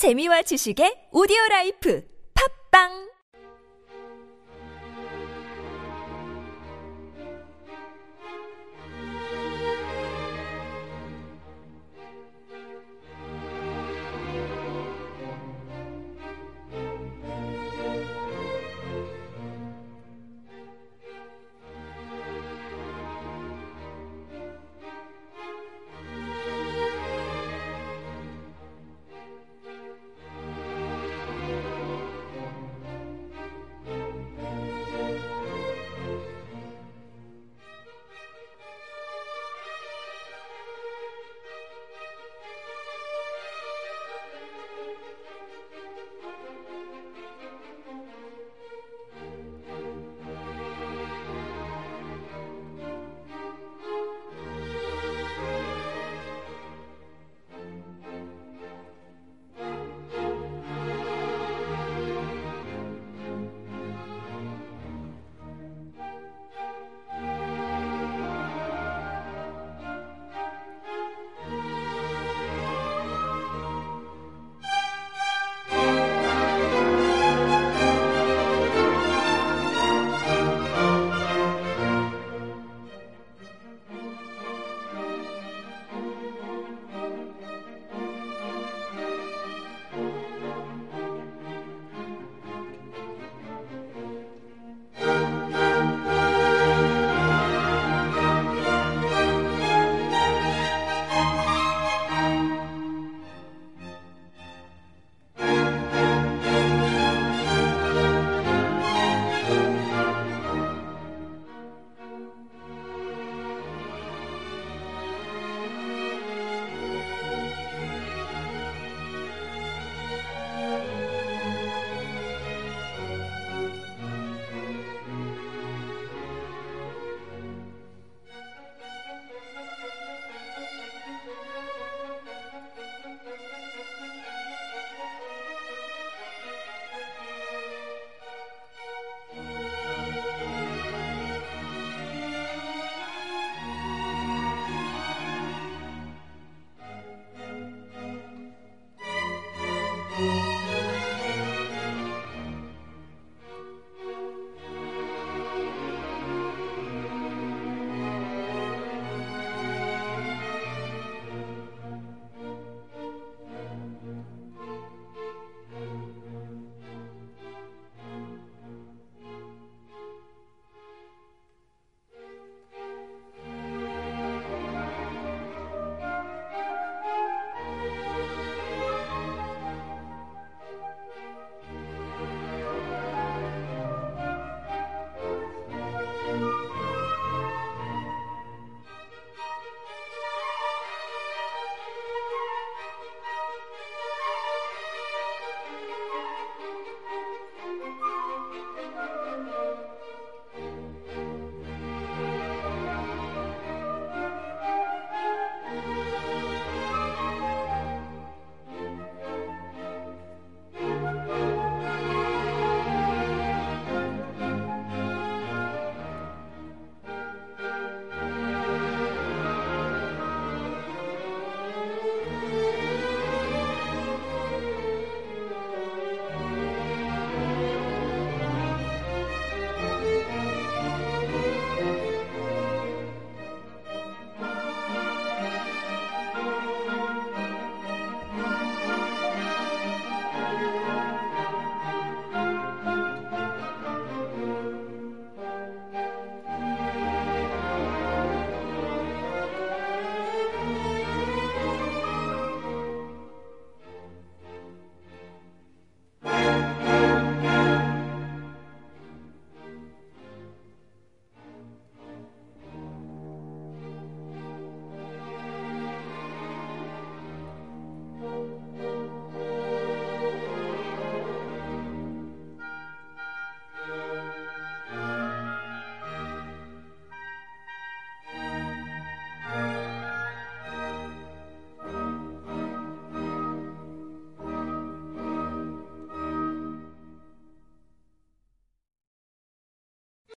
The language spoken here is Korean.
재미와 지식의 오디오 라이프. 팝빵!